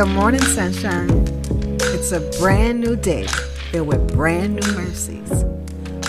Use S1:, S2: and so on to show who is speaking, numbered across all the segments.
S1: Good morning, sunshine. It's a brand new day filled with brand new mercies.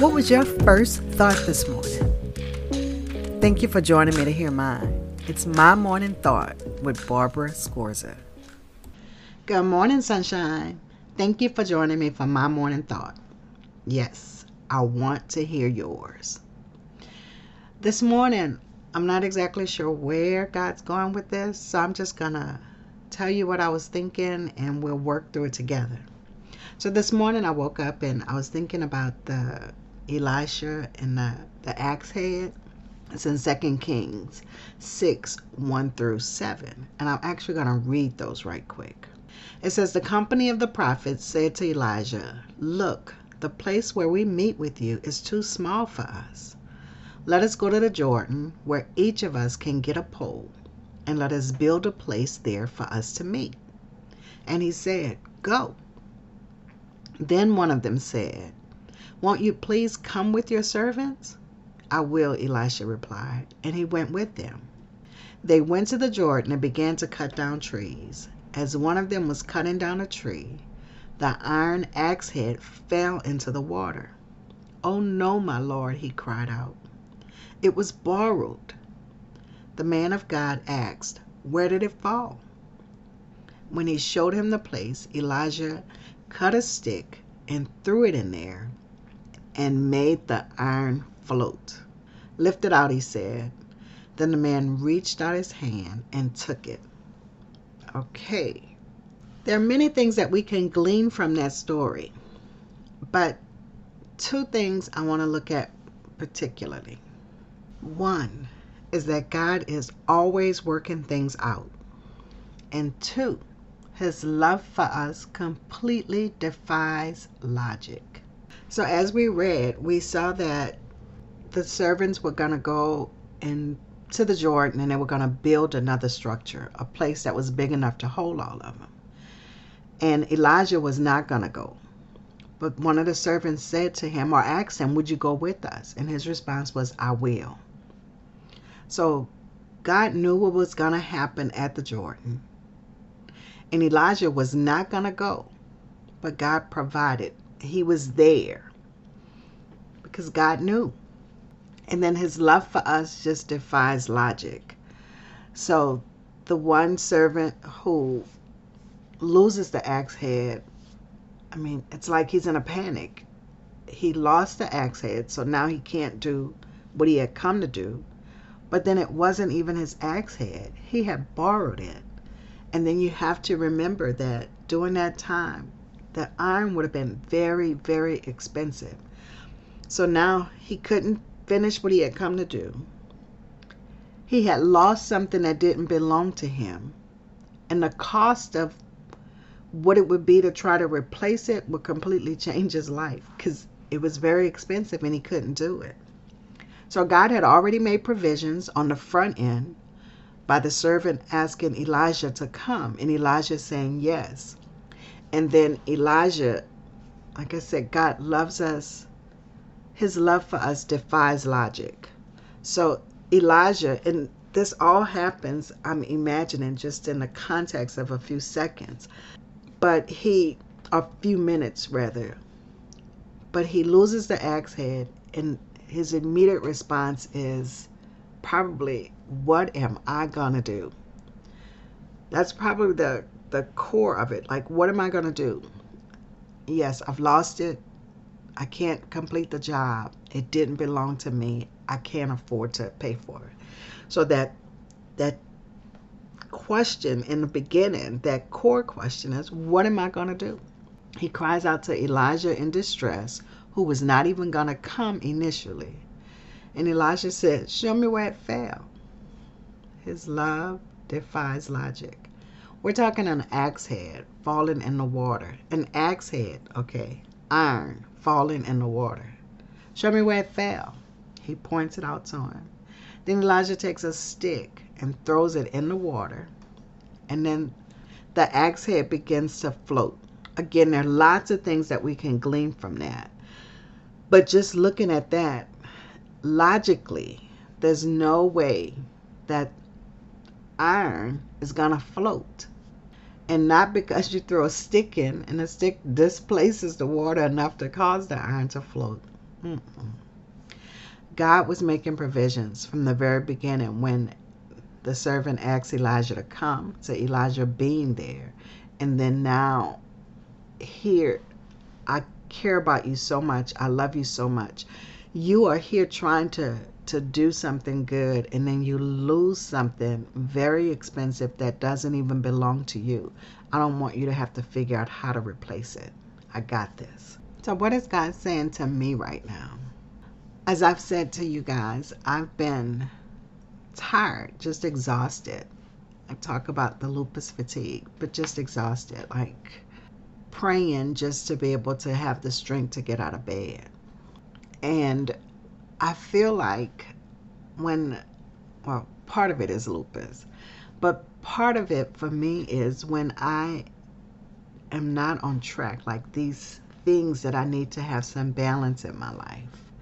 S1: What was your first thought this morning? Thank you for joining me to hear mine. It's my morning thought with Barbara Scorza.
S2: Good morning, sunshine. Thank you for joining me for my morning thought. Yes, I want to hear yours. This morning, I'm not exactly sure where God's going with this, so I'm just going to tell you what I was thinking and we'll work through it together. So this morning I woke up and I was thinking about the Elisha and the, the axe head. It's in 2 Kings 6 1 through 7. And I'm actually going to read those right quick. It says, The company of the prophets said to Elijah, Look, the place where we meet with you is too small for us. Let us go to the Jordan, where each of us can get a pole and let us build a place there for us to meet. And he said, Go. Then one of them said, Won't you please come with your servants? I will, Elisha replied, and he went with them. They went to the Jordan and began to cut down trees. As one of them was cutting down a tree, the iron axe head fell into the water. Oh no, my lord, he cried out. It was borrowed the man of God asked, Where did it fall? When he showed him the place, Elijah cut a stick and threw it in there and made the iron float. Lift it out, he said. Then the man reached out his hand and took it. Okay. There are many things that we can glean from that story, but two things I want to look at particularly. One, is that God is always working things out. And two, his love for us completely defies logic. So, as we read, we saw that the servants were going to go into the Jordan and they were going to build another structure, a place that was big enough to hold all of them. And Elijah was not going to go. But one of the servants said to him or asked him, Would you go with us? And his response was, I will. So God knew what was going to happen at the Jordan. And Elijah was not going to go, but God provided. He was there because God knew. And then his love for us just defies logic. So the one servant who loses the axe head, I mean, it's like he's in a panic. He lost the axe head, so now he can't do what he had come to do. But then it wasn't even his axe head. He had borrowed it. And then you have to remember that during that time, the iron would have been very, very expensive. So now he couldn't finish what he had come to do. He had lost something that didn't belong to him. And the cost of what it would be to try to replace it would completely change his life because it was very expensive and he couldn't do it. So God had already made provisions on the front end by the servant asking Elijah to come and Elijah saying yes. And then Elijah, like I said, God loves us. His love for us defies logic. So Elijah, and this all happens, I'm imagining, just in the context of a few seconds. But he, a few minutes rather, but he loses the axe head and his immediate response is probably, What am I going to do? That's probably the, the core of it. Like, what am I going to do? Yes, I've lost it. I can't complete the job. It didn't belong to me. I can't afford to pay for it. So that that question in the beginning, that core question is, what am I going to do? He cries out to Elijah in distress, who was not even going to come initially. And Elijah said, Show me where it fell. His love defies logic. We're talking an axe head falling in the water. An axe head, okay, iron falling in the water. Show me where it fell. He points it out to him. Then Elijah takes a stick and throws it in the water. And then the axe head begins to float. Again, there are lots of things that we can glean from that. But just looking at that, logically, there's no way that iron is going to float. And not because you throw a stick in and the stick displaces the water enough to cause the iron to float. Mm-mm. God was making provisions from the very beginning when the servant asked Elijah to come, to Elijah being there. And then now, here, I care about you so much. I love you so much. You are here trying to to do something good and then you lose something very expensive that doesn't even belong to you. I don't want you to have to figure out how to replace it. I got this. So what is God saying to me right now? As I've said to you guys, I've been tired, just exhausted. I talk about the lupus fatigue, but just exhausted, like praying just to be able to have the strength to get out of bed. And I feel like when, well, part of it is lupus, but part of it for me is when I am not on track, like these things that I need to have some balance in my life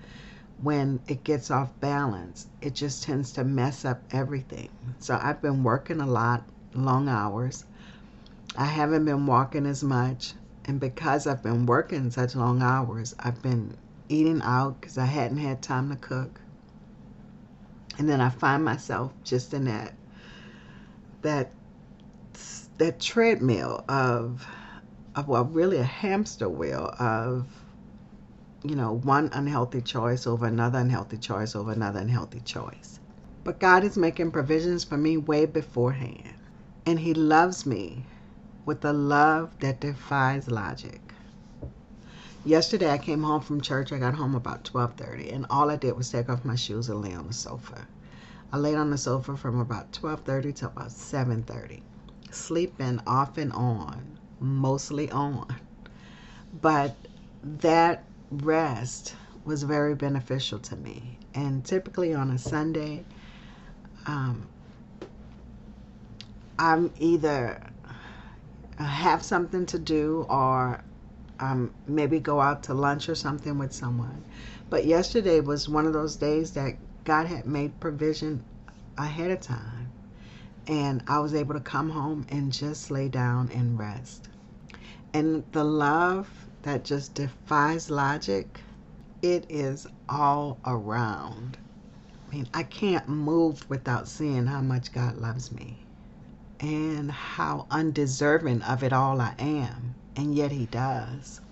S2: when it gets off balance, it just tends to mess up everything. So I've been working a lot, long hours. I haven't been walking as much. And because I've been working such long hours, I've been eating out because I hadn't had time to cook. And then I find myself just in that that that treadmill of of well really a hamster wheel of you know, one unhealthy choice over another unhealthy choice over another unhealthy choice. But God is making provisions for me way beforehand. And He loves me with a love that defies logic. Yesterday I came home from church. I got home about 12:30 and all I did was take off my shoes and lay on the sofa. I laid on the sofa from about 12:30 to about 7:30, sleeping off and on, mostly on. But that rest was very beneficial to me. And typically on a Sunday, um, I'm either have something to do or um, maybe go out to lunch or something with someone. But yesterday was one of those days that God had made provision ahead of time. And I was able to come home and just lay down and rest. And the love that just defies logic, it is all around. I mean, I can't move without seeing how much God loves me and how undeserving of it all I am, and yet He does.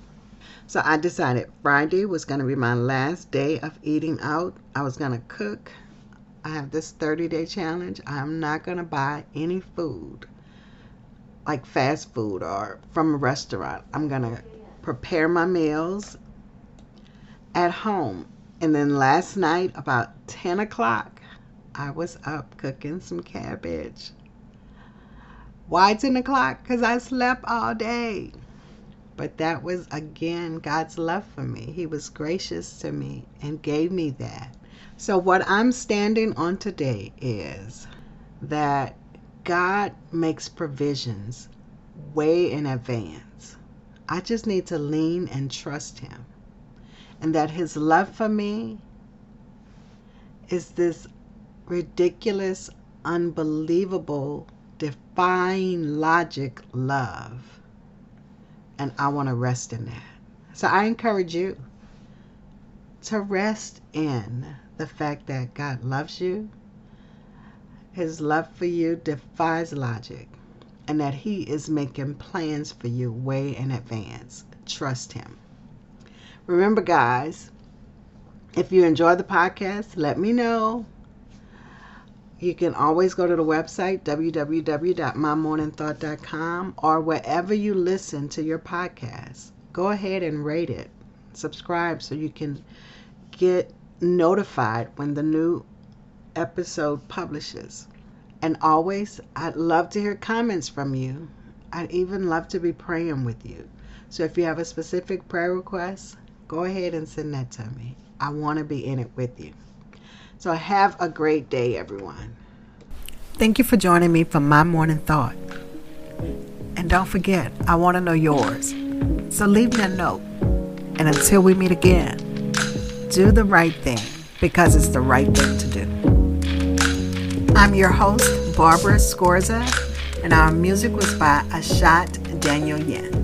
S2: So I decided Friday was going to be my last day of eating out. I was going to cook. I have this 30 day challenge. I'm not going to buy any food like fast food or from a restaurant. I'm going to prepare my meals at home. And then last night, about 10 o'clock, I was up cooking some cabbage. Why 10 o'clock? Because I slept all day. But that was, again, God's love for me. He was gracious to me and gave me that. So, what I'm standing on today is that God makes provisions way in advance. I just need to lean and trust Him. And that His love for me is this ridiculous, unbelievable, defying logic love. And I want to rest in that. So I encourage you to rest in the fact that God loves you. His love for you defies logic and that He is making plans for you way in advance. Trust Him. Remember, guys, if you enjoy the podcast, let me know. You can always go to the website, www.mymorningthought.com, or wherever you listen to your podcast. Go ahead and rate it. Subscribe so you can get notified when the new episode publishes. And always, I'd love to hear comments from you. I'd even love to be praying with you. So if you have a specific prayer request, go ahead and send that to me. I want to be in it with you. So have a great day, everyone.
S1: Thank you for joining me for my morning thought. And don't forget, I want to know yours. So leave me a note. And until we meet again, do the right thing because it's the right thing to do. I'm your host, Barbara Scorza, and our music was by Ashat Daniel Yen.